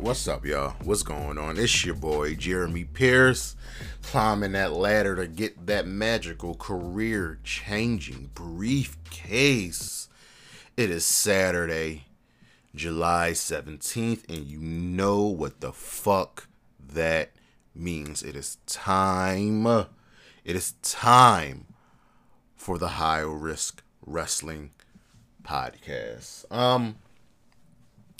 What's up, y'all? What's going on? It's your boy Jeremy Pierce climbing that ladder to get that magical career changing briefcase. It is Saturday, July 17th, and you know what the fuck that means. It is time. It is time for the high risk wrestling podcast. Um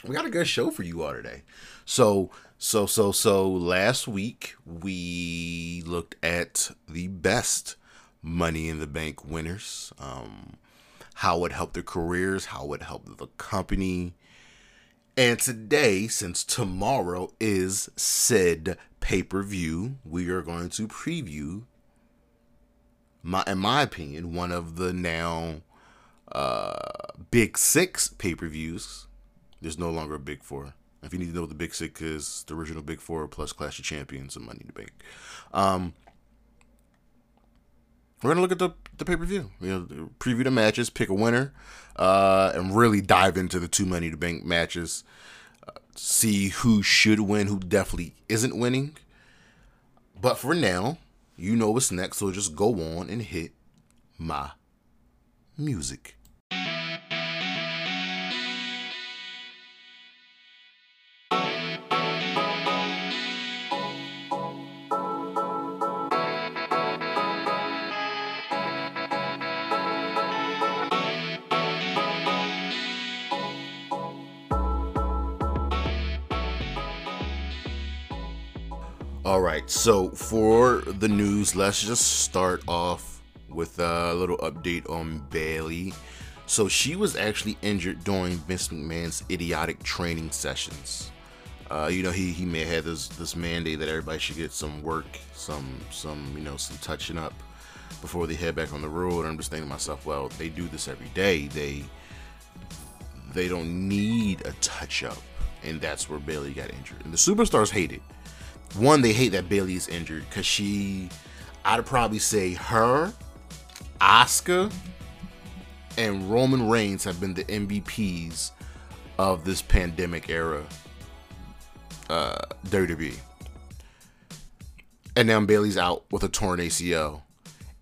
we got a good show for you all today. So, so, so, so last week we looked at the best Money in the Bank winners, um, how it helped their careers, how it helped the company. And today, since tomorrow is said pay per view, we are going to preview, my, in my opinion, one of the now uh, big six pay per views there's no longer a Big Four. If you need to know what the Big Six is, the original Big Four plus Clash of Champions and Money to Bank. Um, we're gonna look at the the pay per view. You know, preview the matches, pick a winner, uh, and really dive into the two Money to Bank matches. Uh, see who should win, who definitely isn't winning. But for now, you know what's next, so just go on and hit my music. So for the news, let's just start off with a little update on Bayley. So she was actually injured during Vince McMahon's idiotic training sessions. Uh, you know, he he may have this this mandate that everybody should get some work, some some you know some touching up before they head back on the road. I'm just thinking to myself, well, they do this every day. They they don't need a touch up, and that's where Bayley got injured. And the superstars hate it one, they hate that Bayley is injured because she, I'd probably say her, Asuka, and Roman Reigns have been the MVPs of this pandemic era uh, WWE. And now Bayley's out with a torn ACL.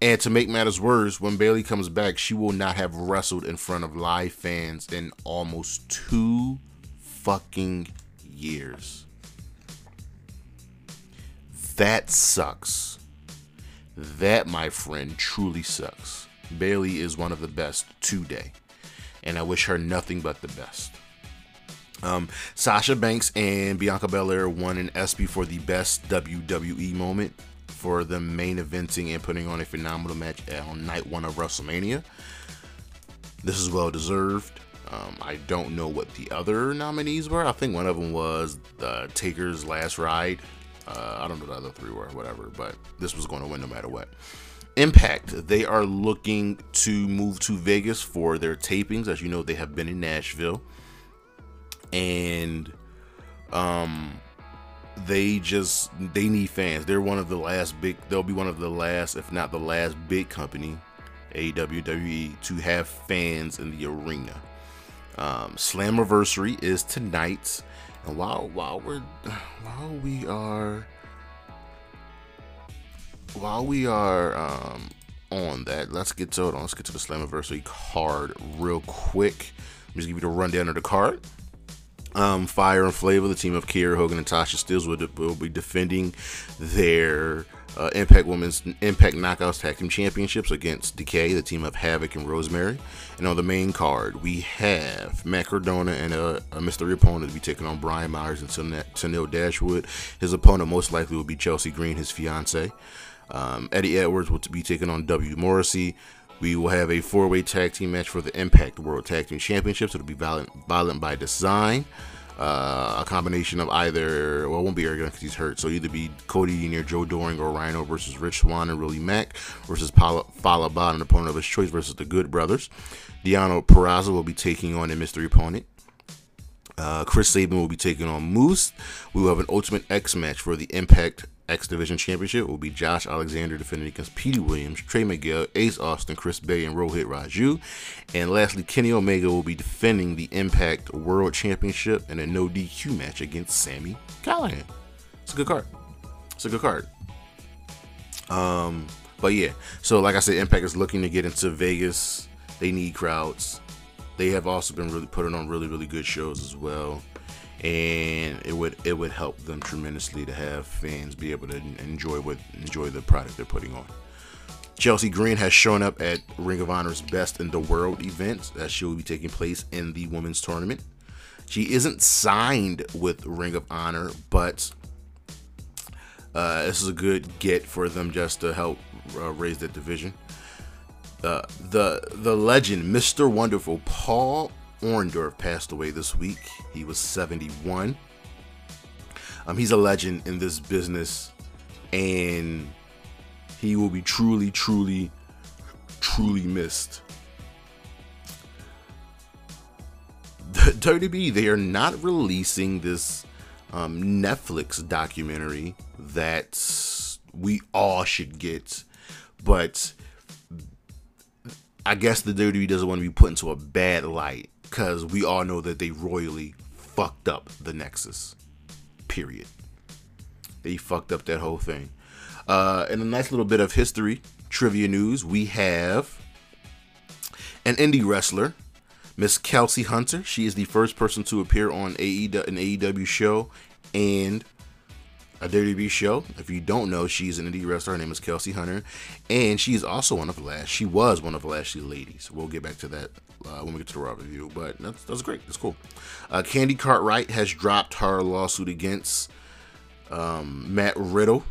And to make matters worse, when Bayley comes back, she will not have wrestled in front of live fans in almost two fucking years. That sucks. That, my friend, truly sucks. Bayley is one of the best today, and I wish her nothing but the best. Um, Sasha Banks and Bianca Belair won an ESPY for the best WWE moment for the main eventing and putting on a phenomenal match on night one of WrestleMania. This is well deserved. Um, I don't know what the other nominees were. I think one of them was the Taker's Last Ride. Uh, I don't know the other three were, whatever, but this was going to win no matter what. Impact, they are looking to move to Vegas for their tapings. As you know, they have been in Nashville. And um they just they need fans. They're one of the last big they'll be one of the last, if not the last big company, AWWE, to have fans in the arena. Um, Slammiversary is tonight. And while while we're while we are while we are um, on that, let's get to it. Let's get to the Slammiversary card real quick. Let me just give you the rundown of the card. Um, Fire and Flavor, the team of Kiera Hogan and Tasha Steelz will, will be defending their uh, Impact Women's Impact Knockouts Tag Team Championships against Decay, the team of Havok and Rosemary. And on the main card, we have Matt and a, a mystery opponent to be taking on Brian Myers and Tenille Dashwood. His opponent most likely will be Chelsea Green, his fiance. Um, Eddie Edwards will be taking on W. Morrissey. We will have a four-way tag team match for the Impact World Tag Team Championships. It'll be violent, violent by design uh, a combination of either, well, it won't be Eric because he's hurt. So either be Cody Deaner Joe Doering, or Rhino versus Rich Swann and Willie Mack versus Fallah Bahh, an opponent of his choice versus the Good Brothers. Deonna Purrazzo will be taking on a mystery opponent. Uh, Chris Sabin will be taking on Moose. We will have an Ultimate X match for the Impact X Division Championship will be Josh Alexander defending against Petey Williams, Trey Miguel, Ace Austin, Chris Bey, and Rohit Raju. And lastly, Kenny Omega will be defending the Impact World Championship in a no DQ match against Sami Callihan. It's a good card. It's a good card. Um, but yeah, so like I said, Impact is looking to get into Vegas. They need crowds. They have also been really putting on really, really good shows as well and it would it would help them tremendously to have fans be able to enjoy what enjoy the product they're putting on. Chelsea Green has shown up at Ring of Honor's Best in the World event that she will be taking place in the women's tournament. She isn't signed with Ring of Honor, but uh, this is a good get for them just to help uh, raise that division. Uh, the the legend, Mr. Wonderful, Paul Orndorff passed away this week. He was 71. Um, he's a legend in this business, and he will be truly, truly, truly missed. The WWE, they are not releasing this um, Netflix documentary that we all should get, but I guess the WWE doesn't want to be put into a bad light because we all know that they royally fucked up the Nexus. Period. They fucked up that whole thing. Uh, and a nice little bit of history trivia news we have an indie wrestler, Miss Kelsey Hunter. She is the first person to appear on AEW, an AEW show and a WWE show. If you don't know, she's an indie wrestler. Her name is Kelsey Hunter, and she's also one of last. She was one of Lashley ladies. We'll get back to that uh, when we get to the Raw review. But that's that's great. That's cool. Uh, Candy Cartwright has dropped her lawsuit against um, Matt Riddle.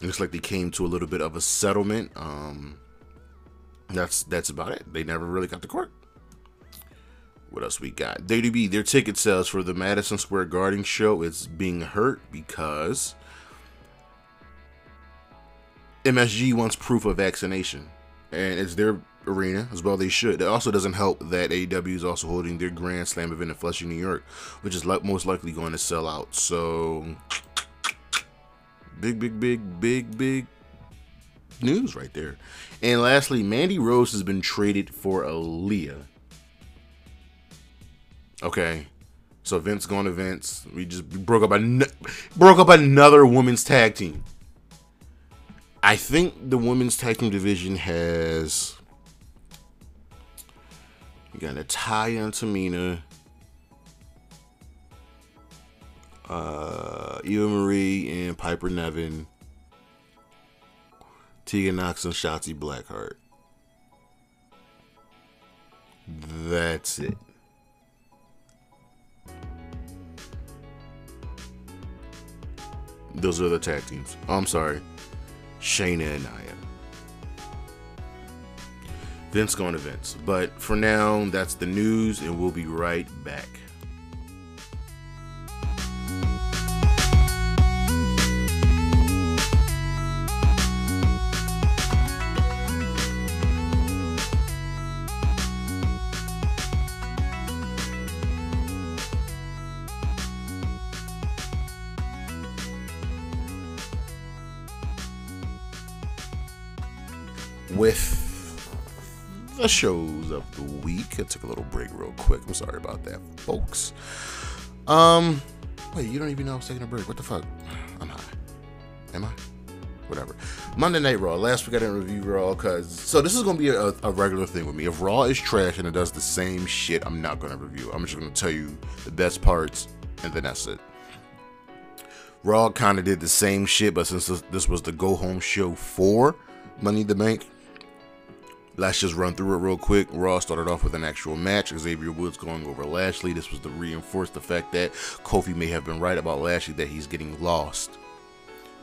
It looks like they came to a little bit of a settlement. Um, that's that's about it. They never really got to court. What else we got? WWE, their ticket sales for the Madison Square Garden show is being hurt because MSG wants proof of vaccination, and it's their arena as well. They should. It also doesn't help that AEW is also holding their Grand Slam event in Flushing, New York, which is like most likely going to sell out. So, big, big, big, big, big news right there. And lastly, Mandy Rose has been traded for Aliyah. Okay. So Vince going to Vince. We just broke up a broke up another women's tag team. I think the women's tag team division has you got Natalya and Tamina, uh, Eva Marie and Piper Niven. Tegan Nox and Shotzi Blackheart. That's it. Those are the tag teams. Oh, I'm sorry. Shayna and Nia. Vince to Vince. But for now, that's the news, and we'll be right back. Shows of the week. I took a little break real quick. I'm sorry about that, folks. Um, wait, you don't even know I was taking a break. What the fuck? I'm high. Am I? Whatever. Monday Night Raw. Last week I didn't review Raw because so this is gonna be a, a, regular thing with me. If Raw is trash and it does the same shit, I'm not gonna review. I'm just gonna tell you the best parts and then that's it. Raw kind of did the same shit, but since this, this was the go home show for Money the Bank, Let's just run through it real quick. Raw started off with an actual match. Xavier Woods going over Lashley. This was to reinforce the fact that Kofi may have been right about Lashley that he's getting lost.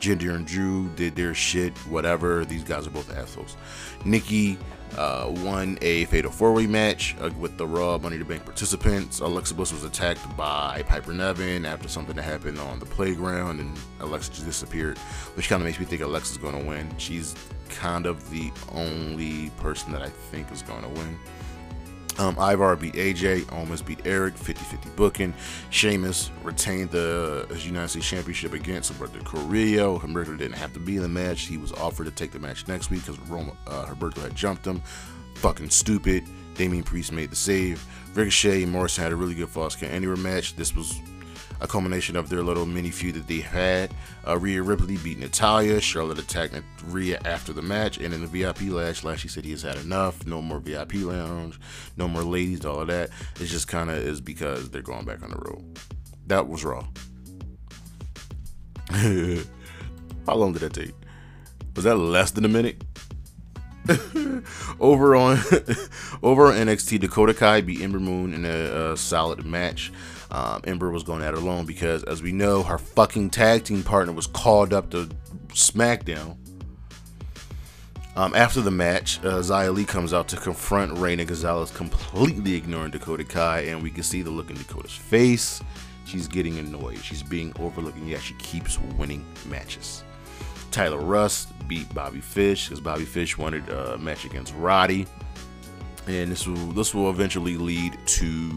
Jinder and Drew did their shit, whatever. These guys are both assholes. Nikki uh, won a fatal four way match uh, with the Raw Money to Bank participants. Alexa Bliss was attacked by Piper Niven after something that happened on the playground, and Alexa just disappeared, which kind of makes me think Alexa's going to win. She's kind of the only person that I think is going to win. Um, Ivar beat AJ, Omos beat Eric, 50-50 booking. Sheamus retained the uh, United States Championship against Humberto Carrillo. Humberto didn't have to be in the match. He was offered to take the match next week because uh, Humberto had jumped him. Fucking stupid. Damian Priest made the save. Ricochet and Morrison had a really good Falls Count Anywhere match. This was a culmination of their little mini feud that they had. Uh, Rhea Ripley beat Natalya. Charlotte attacked Rhea after the match, and in the VIP lounge, Lashley said he has had enough. No more VIP lounge, no more ladies, all of that. It's just kind of is because they're going back on the road. That was Raw. How long did that take? Was that less than a minute? over on over on NXT, Dakota Kai beat Ember Moon in a, a solid match. Um, Ember was going at it alone because, as we know, her fucking tag team partner was called up to SmackDown. Um, after the match, uh, Xia Li comes out to confront Reina Gonzalez, completely ignoring Dakota Kai, and we can see the look in Dakota's face. She's getting annoyed. She's being overlooked, and yet she keeps winning matches. Tyler Rust beat Bobby Fish because Bobby Fish wanted a match against Roddy, and this will this will eventually lead to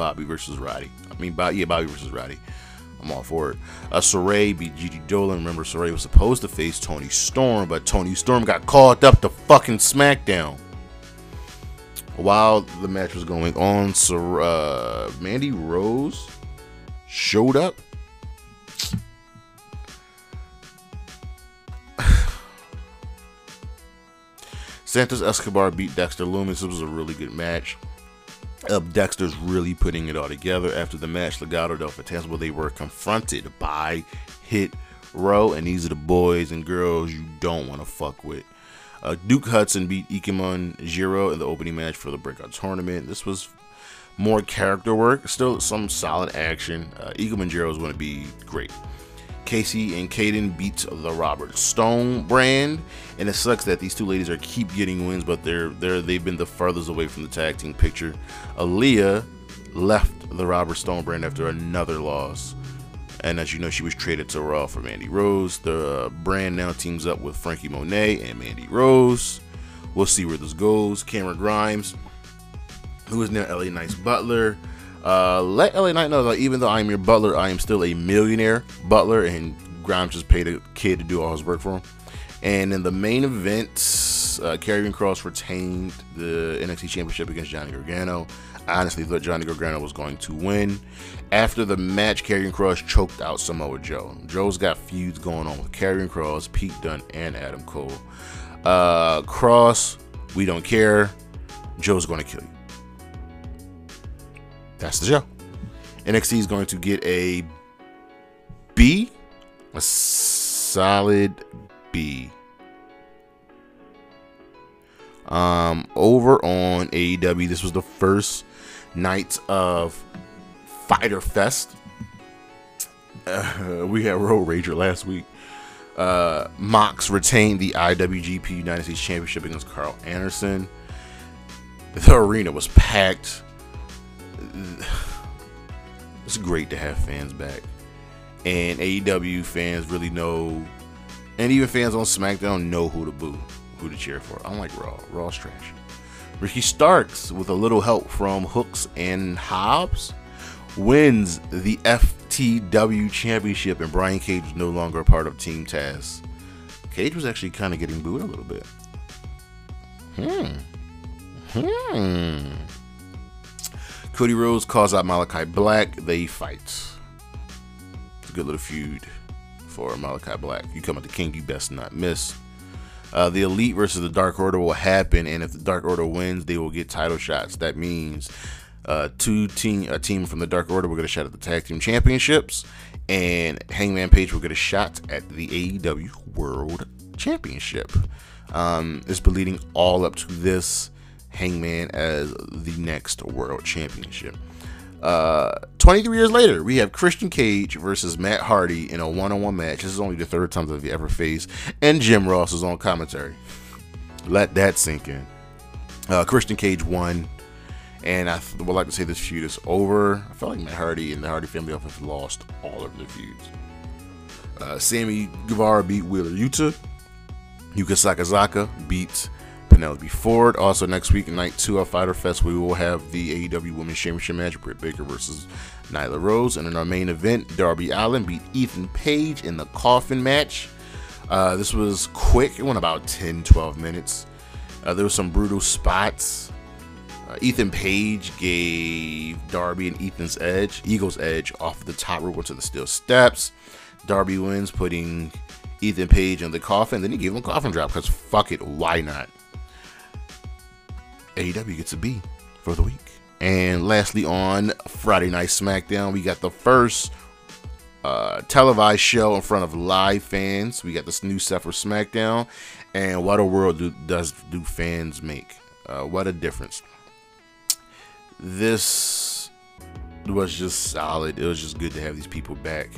Bobby versus Roddy. I mean, Bobby, yeah, Bobby versus Roddy. I'm all for it. Uh, Sarray beat Gigi Dolan. Remember, Sarray was supposed to face Toni Storm, but Toni Storm got called up to fucking SmackDown. While the match was going on, Sir, uh, Mandy Rose showed up. Santos Escobar beat Dexter Lumis. This was a really good match. Uh, Dexter's really putting it all together. After the match, Legado del Fantasma, they were confronted by Hit Row, and these are the boys and girls you don't want to fuck with. Uh, Duke Hudson beat Ikemen Jiro in the opening match for the Breakout Tournament. This was more character work, still some solid action. Uh, Ikemen Jiro is going to be great. Kacy and Kayden beats the Robert Stone brand, and it sucks that these two ladies are keep getting wins, but they're they're they've been the furthest away from the tag team picture. Aliyah left the Robert Stone brand after another loss, and as you know, she was traded to Raw for Mandy Rose. The brand now teams up with Franky Monet and Mandy Rose. We'll see where this goes. Cameron Grimes, who is now LA Knight's butler. Uh, let LA Knight know that even though I'm your butler, I am still a millionaire butler, and Grimes just paid a kid to do all his work for him. And in the main event, uh, Karrion Kross retained the NXT Championship against Johnny Gargano. I honestly thought Johnny Gargano was going to win. After the match, Karrion Kross choked out Samoa Joe. Joe's got feuds going on with Karrion Kross, Pete Dunne, and Adam Cole. Uh, Kross, we don't care. Joe's going to kill you that's the show. NXT is going to get a B, a solid B. Um, over on AEW, this was the first night of Fighter Fest. Uh, we had Road Rager last week. Uh, Mox retained the IWGP United States Championship against Karl Anderson. The arena was packed it's great to have fans back. And AEW fans really know, and even fans on SmackDown know who to boo, who to cheer for. Unlike Raw, Raw's trash. Ricky Starks, with a little help from Hooks and Hobbs, wins the FTW Championship, and Brian Cage is no longer a part of Team Taz. Cage was actually kind of getting booed a little bit. Hmm. Hmm. Cody Rhodes calls out Malakai Black. They fight. It's a good little feud for Malakai Black. You come at the king, you best not miss. Uh, the Elite versus the Dark Order will happen, and if the Dark Order wins, they will get title shots. That means uh, two team a team from the Dark Order will get a shot at the Tag Team Championships, and Hangman Page will get a shot at the AEW World Championship. Um, it's been leading all up to this. Hangman as the next world championship. Uh, 23 years later, we have Christian Cage versus Matt Hardy in a one-on-one match. This is only the third time that they've ever faced, and Jim Ross is on commentary. Let that sink in. Uh, Christian Cage won, and I th- would like to say this feud is over. I feel like Matt Hardy and the Hardy family have lost all of their feuds. Uh, Sammy Guevara beat Wheeler Yuta. Yuka Sakazaki beat Penelope Ford. Also, next week, night two of Fighter Fest, we will have the AEW Women's Championship match Britt Baker versus Nyla Rose. And in our main event, Darby Allin beat Ethan Page in the coffin match. Uh, this was quick, it went about 10 12 minutes. Uh, there was some brutal spots. Uh, Ethan Page gave Darby and Ethan's edge, Ego's Edge, off the top rope to the steel steps. Darby wins, putting Ethan Page in the coffin. Then he gave him a coffin drop because fuck it, why not? AEW gets a B for the week. And lastly, on Friday Night SmackDown, we got the first uh, televised show in front of live fans. We got this new set for SmackDown, and what a world do, does do fans make? Uh, what a difference! This was just solid. It was just good to have these people back.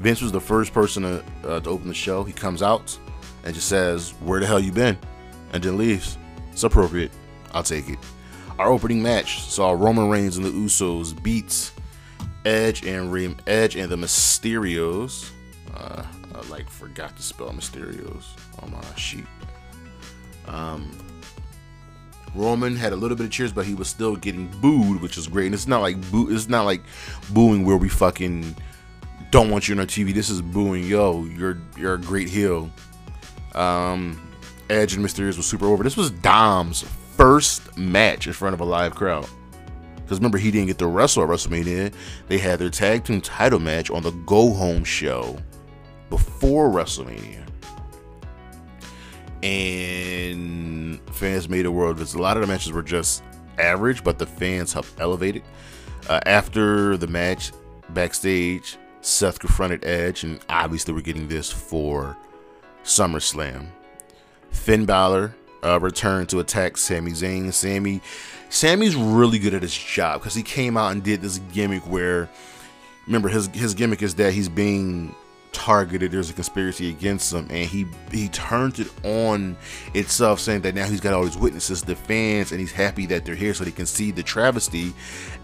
Vince was the first person to, uh, to open the show. He comes out and just says, "Where the hell you been?" and then leaves. It's appropriate. I'll take it. Our opening match saw Roman Reigns and the Usos beat Edge and Re- Edge and the Mysterios. Uh, I like forgot to spell Mysterios on my sheet. Um, Roman had a little bit of cheers, but he was still getting booed, which is great. And it's not like boo. It's not like booing where we fucking don't want you on our TV. This is booing, yo, you're you're a great heel. Um, Edge and Mysterios was super over. This was Dom's first match in front of a live crowd. Because remember, he didn't get to wrestle at WrestleMania. They had their tag team title match on the Go Home show before WrestleMania. And fans made a world of A lot of the matches were just average, but the fans helped elevate it. Uh, after the match, backstage, Seth confronted Edge, and obviously we're getting this for SummerSlam. Finn Balor uh, returned to attack Sami Zayn. Sami, Sami's really good at his job because he came out and did this gimmick where, remember his his gimmick is that he's being targeted. There's a conspiracy against him, and he he turned it on itself, saying that now he's got all these witnesses, the fans, and he's happy that they're here so they can see the travesty,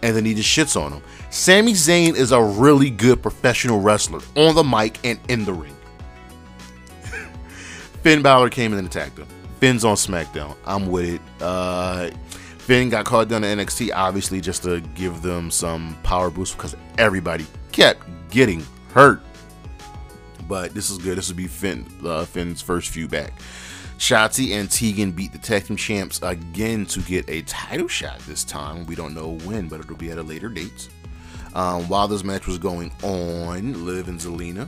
and then he just shits on them. Sami Zayn is a really good professional wrestler on the mic and in the ring. Finn Balor came in and attacked him. Finn's on SmackDown. I'm with it. Uh, Finn got called down to NXT, obviously, just to give them some power boost because everybody kept getting hurt but this is good. This will be Finn, uh, Finn's first few back. Shotzi and Tegan beat the tag team champs again to get a title shot this time. We don't know when, but it'll be at a later date. Um, while this match was going on, Liv and Zelina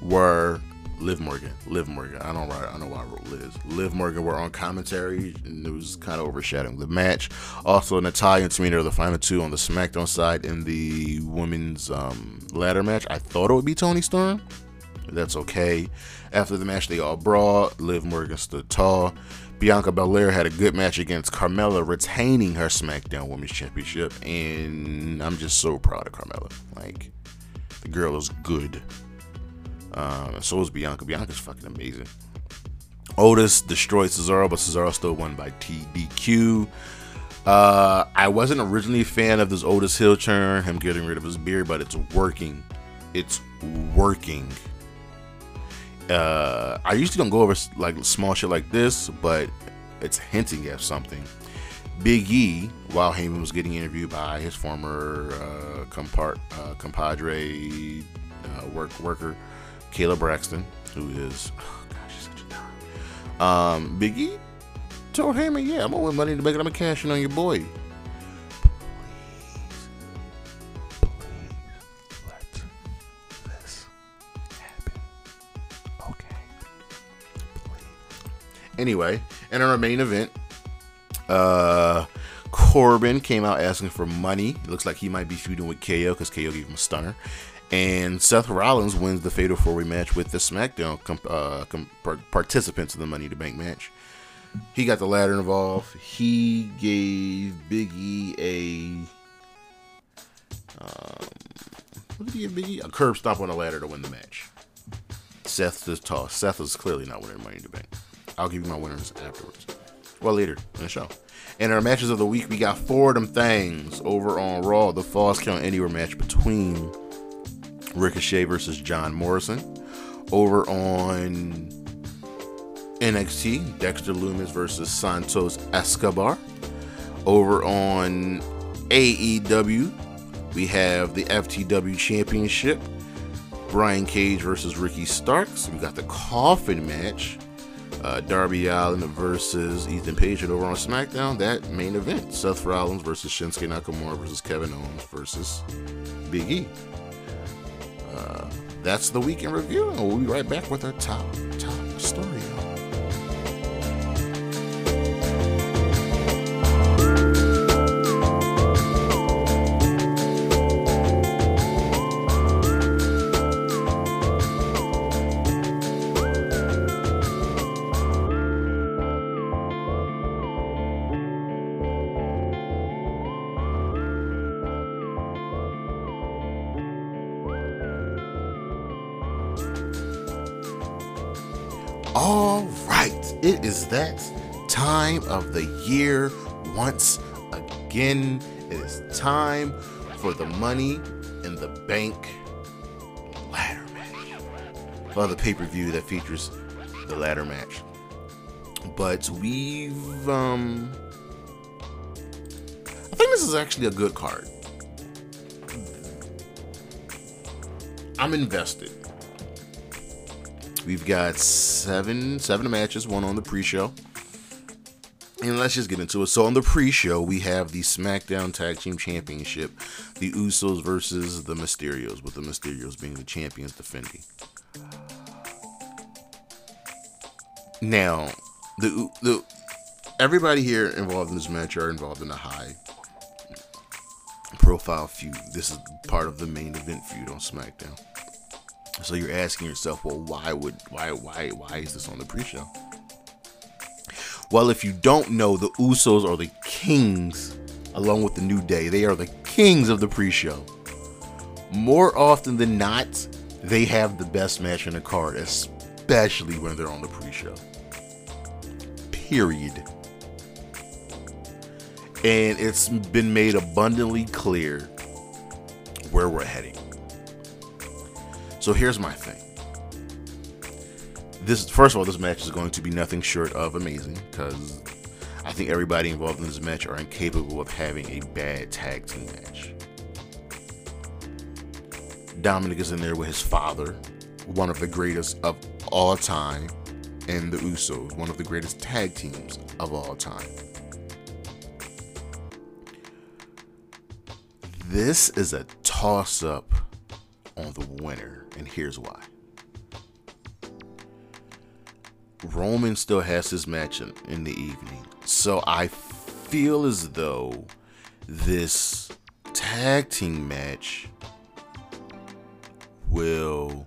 were Liv Morgan, Liv Morgan. I don't. I know why I wrote Liz. Liv Morgan were on commentary, and it was kind of overshadowing the match. Also, Natalya and Tamina are the final two on the SmackDown side in the women's um, ladder match. I thought it would be Toni Storm, that's okay. After the match, they all brawled. Liv Morgan stood tall. Bianca Belair had a good match against Carmella, retaining her SmackDown Women's Championship. And I'm just so proud of Carmella. Like, the girl is good. Um, and so is Bianca. Bianca's fucking amazing. Otis destroyed Cesaro, but Cesaro still won by TDQ. Uh, I wasn't originally a fan of this Otis heel turn, him getting rid of his beard, but it's working. It's working uh, I usually don't go over like small shit like this, but it's hinting at something. Big E, while Heyman was getting interviewed by his former uh, compart, uh, compadre uh, work worker, Kayla Braxton, who is, oh gosh, she's such a dime. Um, Big told Heyman, "Yeah, I'm gonna win money to make it. I'm gonna cash in on your boy." Anyway, in our main event, uh, Corbin came out asking for money. It looks like he might be feuding with KO because KO gave him a stunner. And Seth Rollins wins the Fatal Four Way match with the SmackDown uh, participants in the Money to Bank match. He got the ladder involved. He gave Big E a um, what did he give Big E? A curb stomp on the ladder to win the match. Seth is tall. Seth is clearly not winning Money to Bank. I'll give you my winners afterwards. Well, later in the show. In our matches of the week, we got four of them things over on Raw. The Falls Count Anywhere match between Ricochet versus John Morrison. Over on NXT, Dexter Lumis versus Santos Escobar. Over on AEW, we have the FTW Championship. Brian Cage versus Ricky Starks. We got the coffin match. Uh, Darby Allin versus Ethan Page over on SmackDown. That main event. Seth Rollins versus Shinsuke Nakamura versus Kevin Owens versus Big E. Uh, that's the weekend review, and we'll be right back with our top top story. All right, it is that time of the year once again. It is time for the money in the bank ladder match. For the pay per view that features the ladder match. But we've, um, I think this is actually a good card. I'm invested. We've got seven seven matches, one on the pre-show. And let's just get into it. So on the pre-show, we have the SmackDown Tag Team Championship, the Usos versus the Mysterios, with the Mysterios being the champions defending. Now, the the everybody here involved in this match are involved in a high profile feud. This is part of the main event feud on SmackDown. So you're asking yourself, well, why would why why why is this on the pre-show? Well, if you don't know, the Usos are the kings, along with the New Day. They are the kings of the pre-show. More often than not, they have the best match in the card, especially when they're on the pre-show. Period. And it's been made abundantly clear where we're heading. So here's my thing. This first of all, this match is going to be nothing short of amazing because I think everybody involved in this match are incapable of having a bad tag team match. Dominic is in there with his father, one of the greatest of all time, and the Usos, one of the greatest tag teams of all time. This is a toss up on the winner, and here's why. Roman still has his match in, in the evening, so I feel as though this tag team match will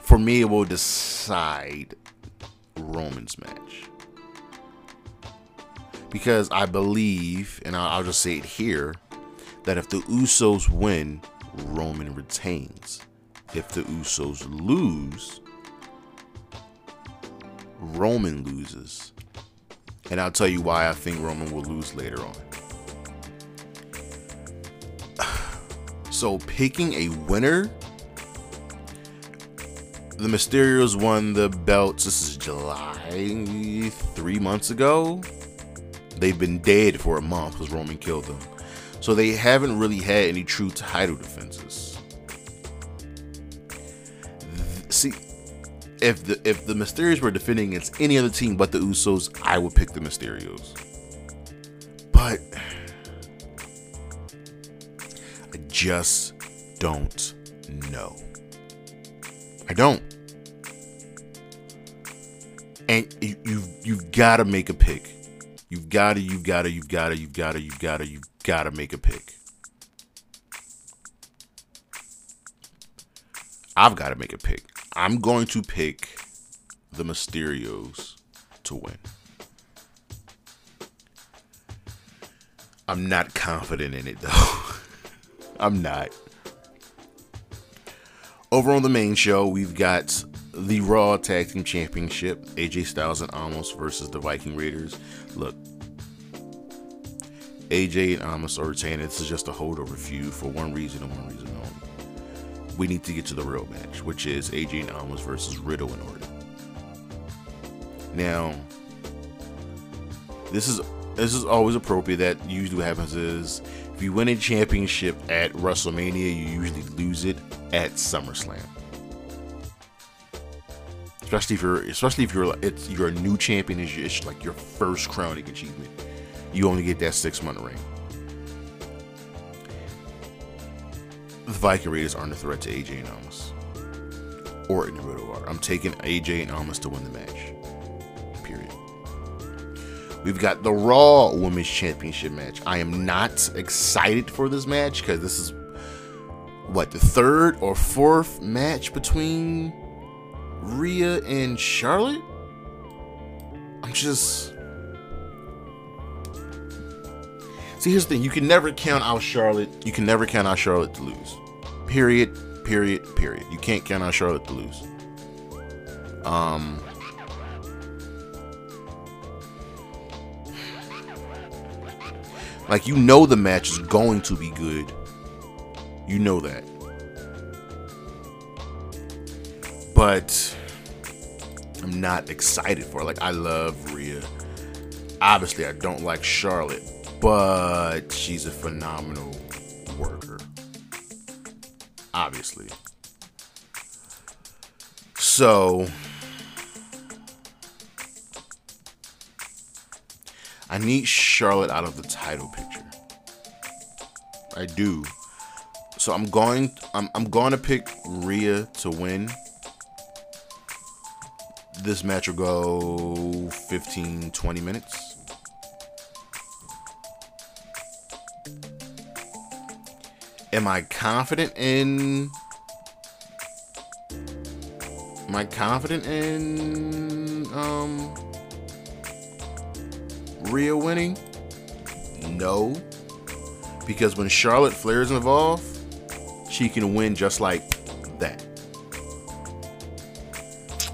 for me it will decide Roman's match. Because I believe, and I'll, I'll just say it here, that if the Usos win, Roman retains. If the Usos lose, Roman loses. And I'll tell you why I think Roman will lose later on. So, picking a winner, the Mysterios won the belts. This is July, three months ago. They've been dead for a month because Roman killed them. So they haven't really had any true title defenses. See, if the if the Mysterios were defending against any other team but the Usos, I would pick the Mysterios. But I just don't know. I don't. And you, you've you've got to make a pick. You've got to, you've got to, you've got to, you've got to, you've got to, you've got to make a pick. I've got to make a pick. I'm going to pick the Mysterios to win. I'm not confident in it though. I'm not. Over on the main show, we've got the Raw Tag Team Championship, AJ Styles and Omos versus the Viking Raiders. Look, AJ and Omos are retaining. This is just a holdover feud for one reason and one reason only. we need to get to the real match, which is AJ and Omos versus Riddle and Orton. Now, this is this is always appropriate. That usually what happens is if you win a championship at WrestleMania, you usually lose it at SummerSlam. Especially if you're, especially if you're, it's you're a new champion. It's, it's like your first crowning achievement. You only get that six month reign. The Viking Raiders aren't a threat to AJ and Omos or the Riddle I'm taking AJ and Omos to win the match. Period. We've got the Raw Women's Championship match. I am not excited for this match because this is what the third or fourth match between Rhea and Charlotte. I'm just. See, here's the thing: you can never count out Charlotte. You can never count out Charlotte to lose. Period. Period. Period. You can't count out Charlotte to lose. Um. Like you know the match is going to be good. You know that. But I'm not excited for it. Like I love Rhea. Obviously, I don't like Charlotte, but she's a phenomenal worker. Obviously. So I need Charlotte out of the title picture. I do. So I'm going I'm I'm going to pick Rhea to win. This match will go 15 20 minutes. Am I confident in Am I confident in um Rhea winning? No. Because when Charlotte Flair is involved, she can win just like that.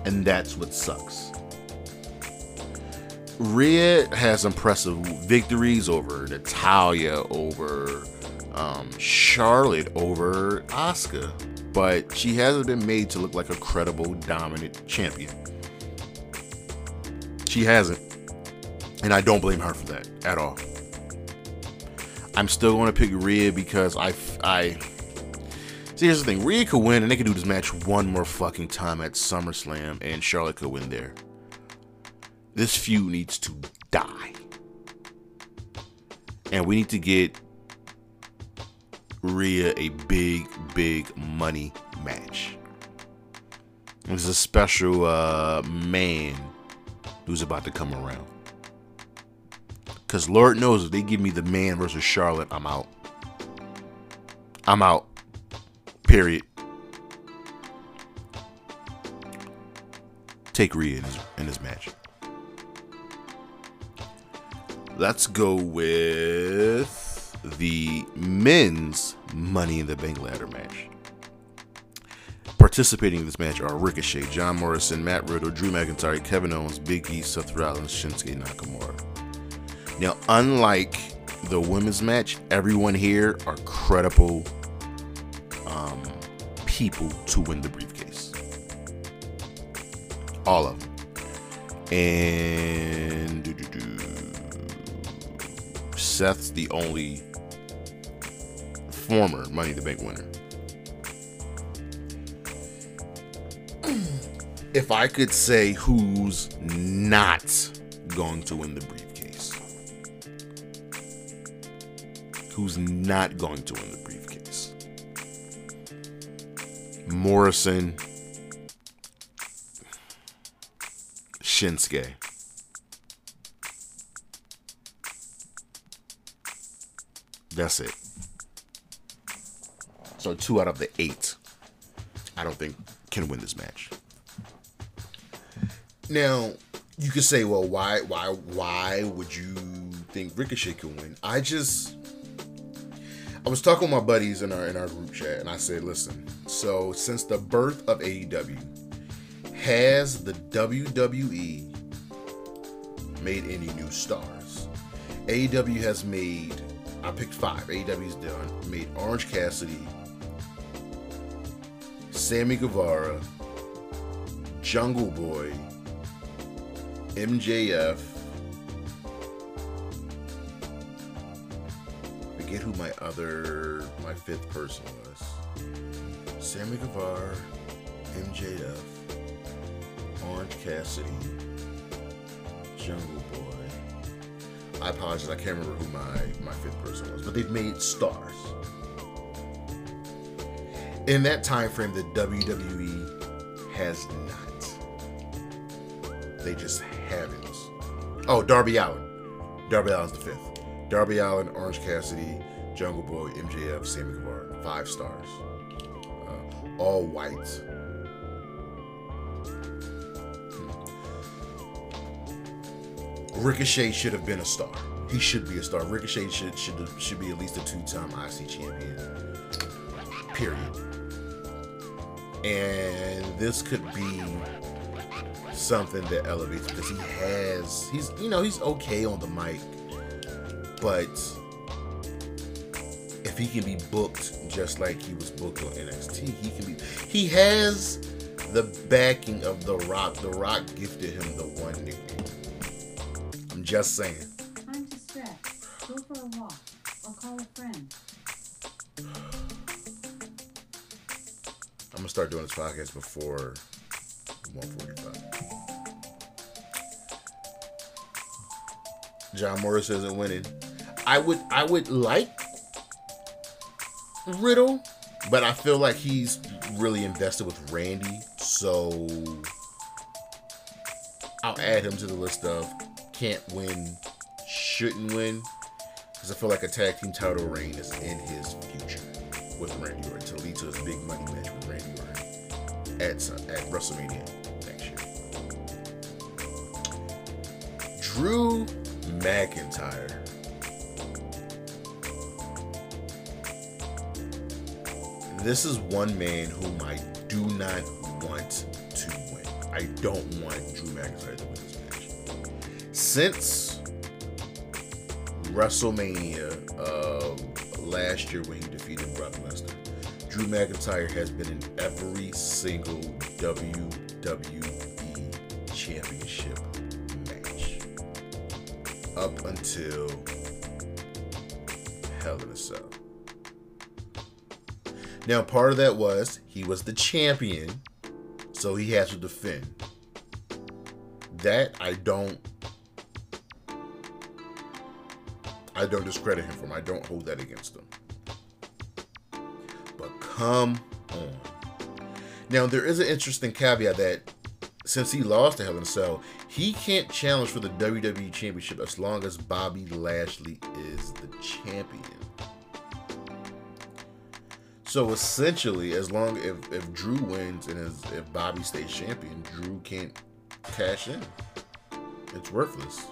And that's what sucks. Rhea has impressive victories over Natalya, over um, Charlotte, over Asuka, but she hasn't been made to look like a credible, dominant champion. She hasn't. And I don't blame her for that at all. I'm still going to pick Rhea because I, I. See, here's the thing: Rhea could win, and they could do this match one more fucking time at SummerSlam, and Charlotte could win there. This feud needs to die, and we need to get Rhea a big, big money match. There's a special uh, man who's about to come around. Because Lord knows if they give me the man versus Charlotte, I'm out. I'm out. Period. Take Rhea in this, in this match. Let's go with the men's Money in the Bank ladder match. Participating in this match are Ricochet, John Morrison, Matt Riddle, Drew McIntyre, Kevin Owens, Big E, Seth Rollins, Shinsuke Nakamura. Now, unlike the women's match, everyone here are credible um, people to win the briefcase. All of them. And Seth's the only former Money the Bank winner. If I could say who's not going to win the briefcase who's not going to win the briefcase. Morrison, Shinsuke. That's it. So two out of the eight, I don't think can win this match. Now, you could say, well, why, why, why would you think Ricochet can win? I just, I was talking with my buddies in our in our group chat, and I said, "Listen, so since the birth of AEW, has the WWE made any new stars? AEW has made. I picked five. AEW's done made Orange Cassidy, Sammy Guevara, Jungle Boy, MJF. I forget who my other, my fifth person was. Sammy Guevara, MJF, Orange Cassidy, Jungle Boy. I apologize, I can't remember who my, my fifth person was, but they've made stars. In that time frame, the WWE has not. They just haven't. Oh, Darby Allin. Darby Allin's the fifth. Darby Allin, Orange Cassidy, Jungle Boy, MJF, Sammy Guevara. Five stars. Uh, all white. Ricochet should have been a star. He should be a star. Ricochet should should should be at least a two-time IC champion. Period. And this could be something that elevates because he has he's you know he's okay on the mic, but if he can be booked just like he was booked on NXT, he can be. He has the backing of The Rock. The Rock gifted him the one nickname. I'm just saying. Start doing this podcast before 145. John Morris isn't winning. I would I would like Riddle, but I feel like he's really invested with Randy, so I'll add him to the list of can't win, shouldn't win, because I feel like a tag team title reign is in his future with Randy Orton to lead to his big money at at WrestleMania next year. Drew McIntyre. This is one man whom I do not want to win. I don't want Drew McIntyre to win this match. Since WrestleMania of last year when he defeated Brock Drew McIntyre has been in every single WWE championship match up until Hell in a Cell. Now, part of that was he was the champion, so he has to defend. That I don't I don't discredit him from. I don't hold that against him. Come on. Now there is an interesting caveat that since he lost to Hell in a Cell, he can't challenge for the WWE Championship as long as Bobby Lashley is the champion. So essentially, as long if, if Drew wins and as, if Bobby stays champion, Drew can't cash in. It's worthless.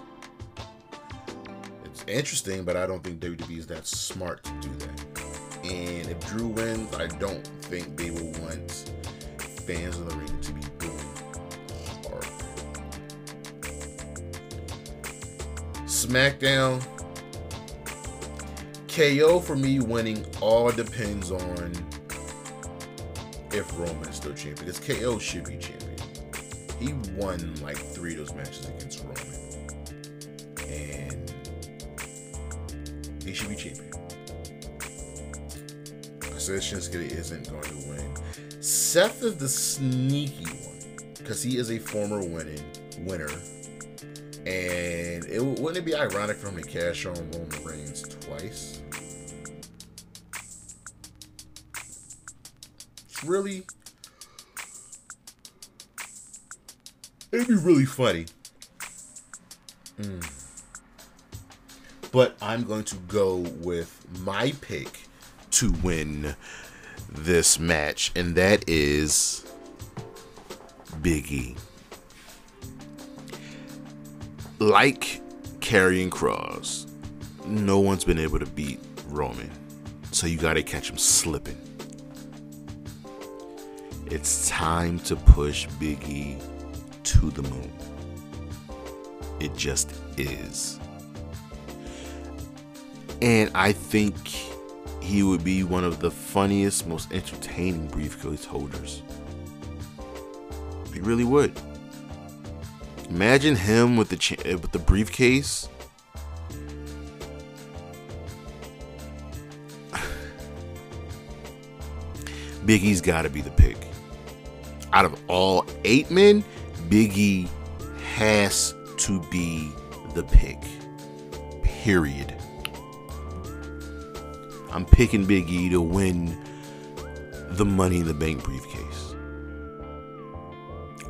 It's interesting, but I don't think WWE is that smart to do that. And if Drew wins, I don't think they will want fans in the ring to be booing hard. SmackDown. KO for me winning all depends on if Roman is still champion. Because KO should be champion. He won like three of those matches against Roman. And he should be champion. Shinsuke isn't going to win. Seth is the sneaky one. Because he is a former winning winner. And it wouldn't it be ironic for him to cash on Roman Reigns twice? It's really it'd be really funny. Mm. But I'm going to go with my pick to win this match, and that is Big E. Like Karrion Kross, no one's been able to beat Roman, so you got to catch him slipping. It's time to push Big E to the moon. It just is. And I think he would be one of the funniest, most entertaining briefcase holders. He really would. Imagine him with the cha- eh, with the briefcase. Big E's got to be the pick. Out of all eight men, Biggie has to be the pick. Period. I'm picking Big E to win the Money in the Bank briefcase.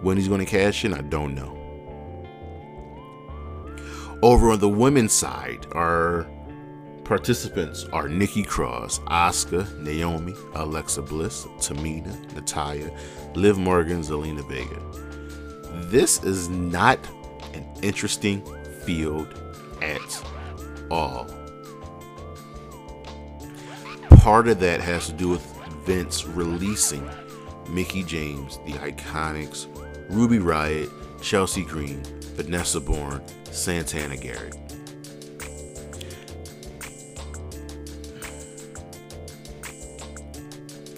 When he's going to cash in, I don't know. Over on the women's side, our participants are Nikki Cross, Asuka, Naomi, Alexa Bliss, Tamina, Natalya, Liv Morgan, Zelina Vega. This is not an interesting field at all. Part of that has to do with Vince releasing Mickie James, the Iconics, Ruby Riott, Chelsea Green, Vanessa Borne, Santana Garrett.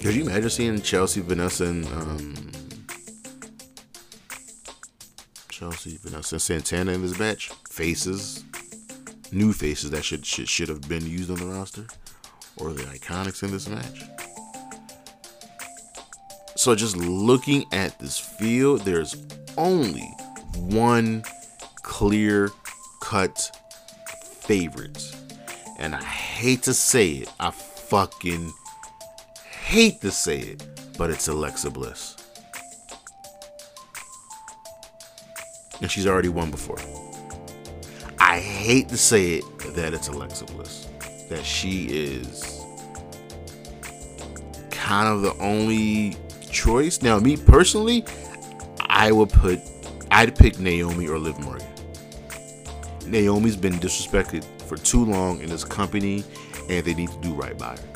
Could you imagine seeing Chelsea, Vanessa, and um, Chelsea, Vanessa, and Santana in this match? Faces, new faces that should should, should have been used on the roster, or the Iconics in this match. So just looking at this field, there's only one clear cut favorite. And I hate to say it, I fucking hate to say it, but it's Alexa Bliss. And she's already won before. I hate to say it that it's Alexa Bliss. That she is kind of the only choice. Now, me personally, I would put, I'd pick Naomi or Liv Morgan. Naomi's been disrespected for too long in this company, and they need to do right by her.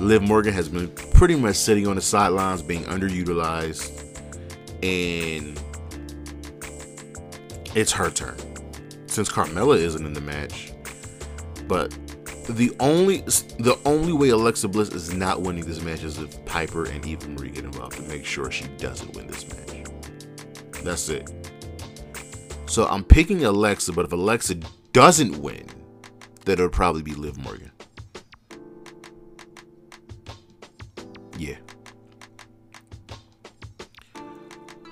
Liv Morgan has been pretty much sitting on the sidelines, being underutilized, and it's her turn. Since Carmella isn't in the match, but the only the only way Alexa Bliss is not winning this match is if Piper and Eva Marie get involved to make sure she doesn't win this match. That's it. So I'm picking Alexa, but if Alexa doesn't win, then it'll probably be Liv Morgan. Yeah.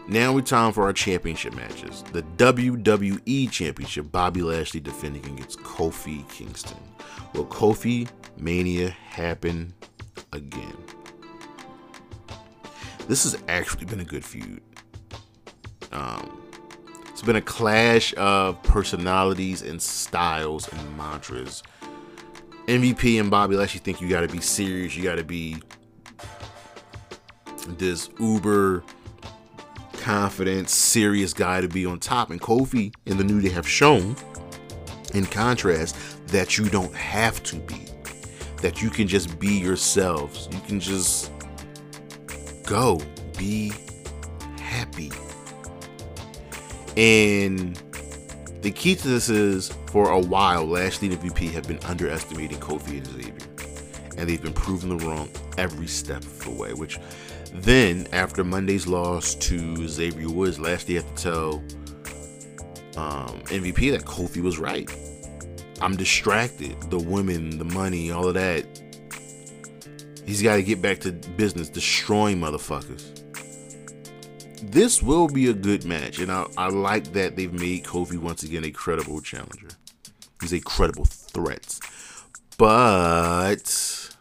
Now we're time for our championship matches. The WWE Championship, Bobby Lashley defending against Kofi Kingston. Will Kofi Mania happen again? This has actually been a good feud. Um, it's been a clash of personalities and styles and mantras. MVP and Bobby Lashley think you got to be serious. You got to be this uber confident, serious guy to be on top. And Kofi and the New Day have shown, in contrast, that you don't have to be. That you can just be yourselves. You can just go. Be happy. And the key to this is for a while, Lashley and MVP have been underestimating Kofi and Xavier. And they've been proven them wrong every step of the way, which then, after Monday's loss to Xavier Woods, Lashley had to tell um, MVP that Kofi was right. I'm distracted. The women, the money, all of that. He's got to get back to business, destroying motherfuckers. This will be a good match, and I, I like that they've made Kofi once again a credible challenger. He's a credible threat. But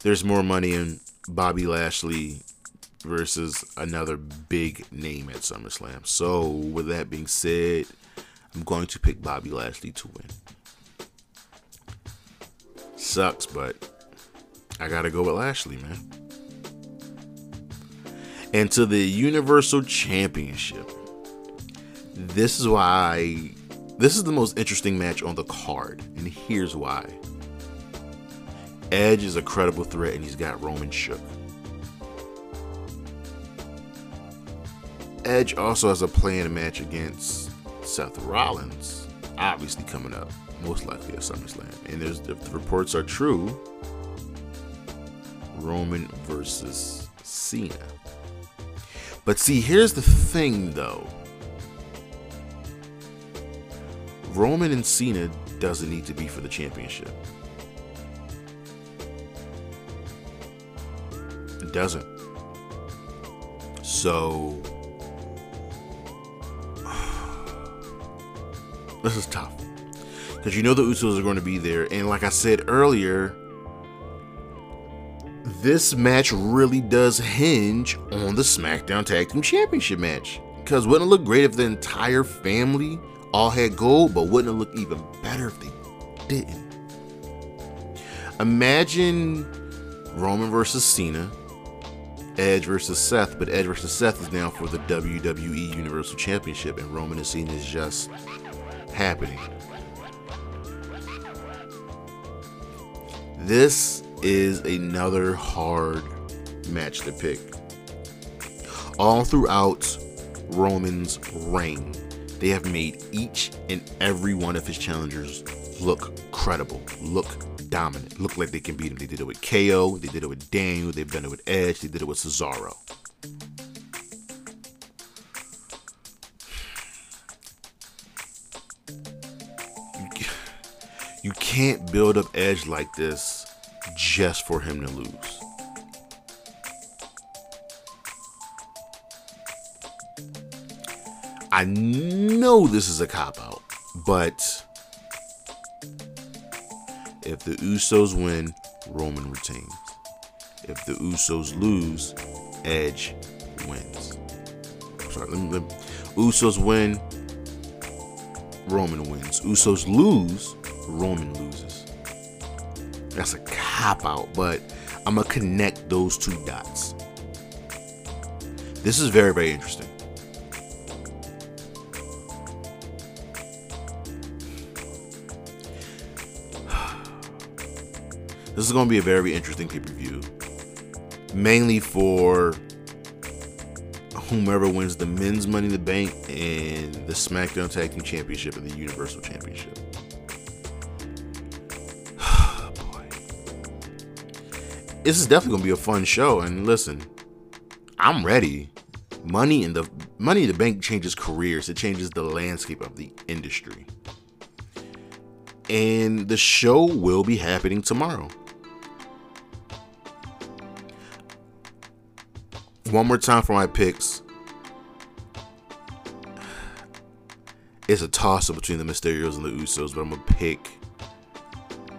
there's more money in Bobby Lashley versus another big name at SummerSlam. So, with that being said, I'm going to pick Bobby Lashley to win. Sucks, but I got to go with Lashley, man. And to the Universal Championship. This is why this is the most interesting match on the card, and here's why. Edge is a credible threat, and he's got Roman shook. Edge also has a planned match against Seth Rollins, obviously coming up, most likely at SummerSlam. And there's, if the reports are true, Roman versus Cena. But see, here's the thing though. Roman and Cena doesn't need to be for the championship. It doesn't. So this is tough. Because you know the Usos are going to be there. And like I said earlier, this match really does hinge on the SmackDown Tag Team Championship match. Because wouldn't it look great if the entire family all had gold, but wouldn't it look even better if they didn't? Imagine Roman versus Cena, Edge versus Seth, but Edge versus Seth is now for the WWE Universal Championship, and Roman and Cena is just happening. This is another hard match to pick. All throughout Roman's reign, they have made each and every one of his challengers look credible, look dominant, look like they can beat him. They did it with KO, they did it with Daniel, they've done it with Edge, they did it with Cesaro. Can't build up Edge like this just for him to lose. I know this is a cop out, but if the Usos win, Roman retains. If the Usos lose, Edge wins. Sorry, let me, let me, Usos win, Roman wins. Usos lose, Roman loses. That's a cop out, but I'm gonna connect those two dots. This is very, very interesting. This is going to be a very interesting pay per view, mainly for whomever wins the men's Money in the Bank and the SmackDown Tag Team Championship and the Universal Championship. This is definitely to be a fun show. And listen, I'm ready. Money in the Money in the Bank changes careers. It changes the landscape of the industry. And the show will be happening tomorrow. One more time for my picks. It's a toss up between the Mysterios and the Usos, but I'm gonna pick.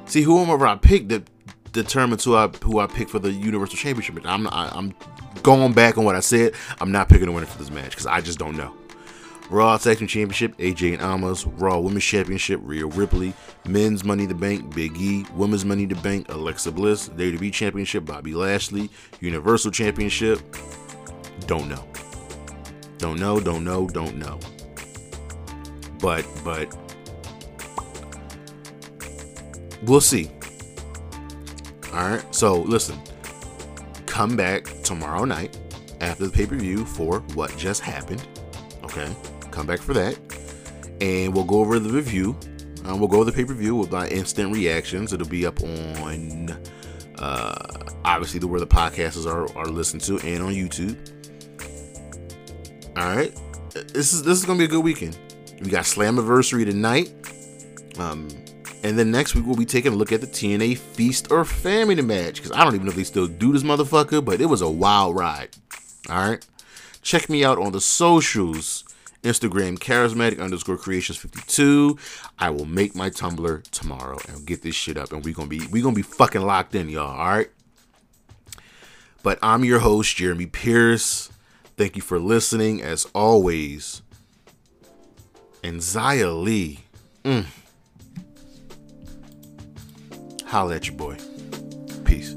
See, who, whoever I pick that determines who I uh, who I pick for the Universal Championship. I'm I, I'm going back on what I said. I'm not picking a winner for this match because I just don't know. Raw Tag Team Championship, AJ and Omos. Raw Women's Championship, Rhea Ripley. Men's Money the Bank, Big E. Women's Money the Bank, Alexa Bliss. WWE Championship, Bobby Lashley. Universal Championship, don't know. Don't know, don't know, don't know. But, but, we'll see. All right. So listen, come back tomorrow night after the pay per view for what just happened. Okay come back for that, and we'll go over the review. Um, we'll go over the pay per view with my instant reactions. It'll be up on uh, obviously the where the podcasts are are listened to and on YouTube. All right, this is this is gonna be a good weekend. We got Slammiversary tonight. Um, and then next week we'll be taking a look at the TNA Feast or Famine match because I don't even know if they still do this motherfucker, but it was a wild ride. All right, check me out on the socials Instagram charismatic underscore creations 52. I will make my Tumblr tomorrow and get this shit up and we're gonna be we gonna be fucking locked in, y'all. Alright. But I'm your host, Jeremy Pierce. Thank you for listening as always. And Zaya Lee. Mm. Holla at your boy. Peace.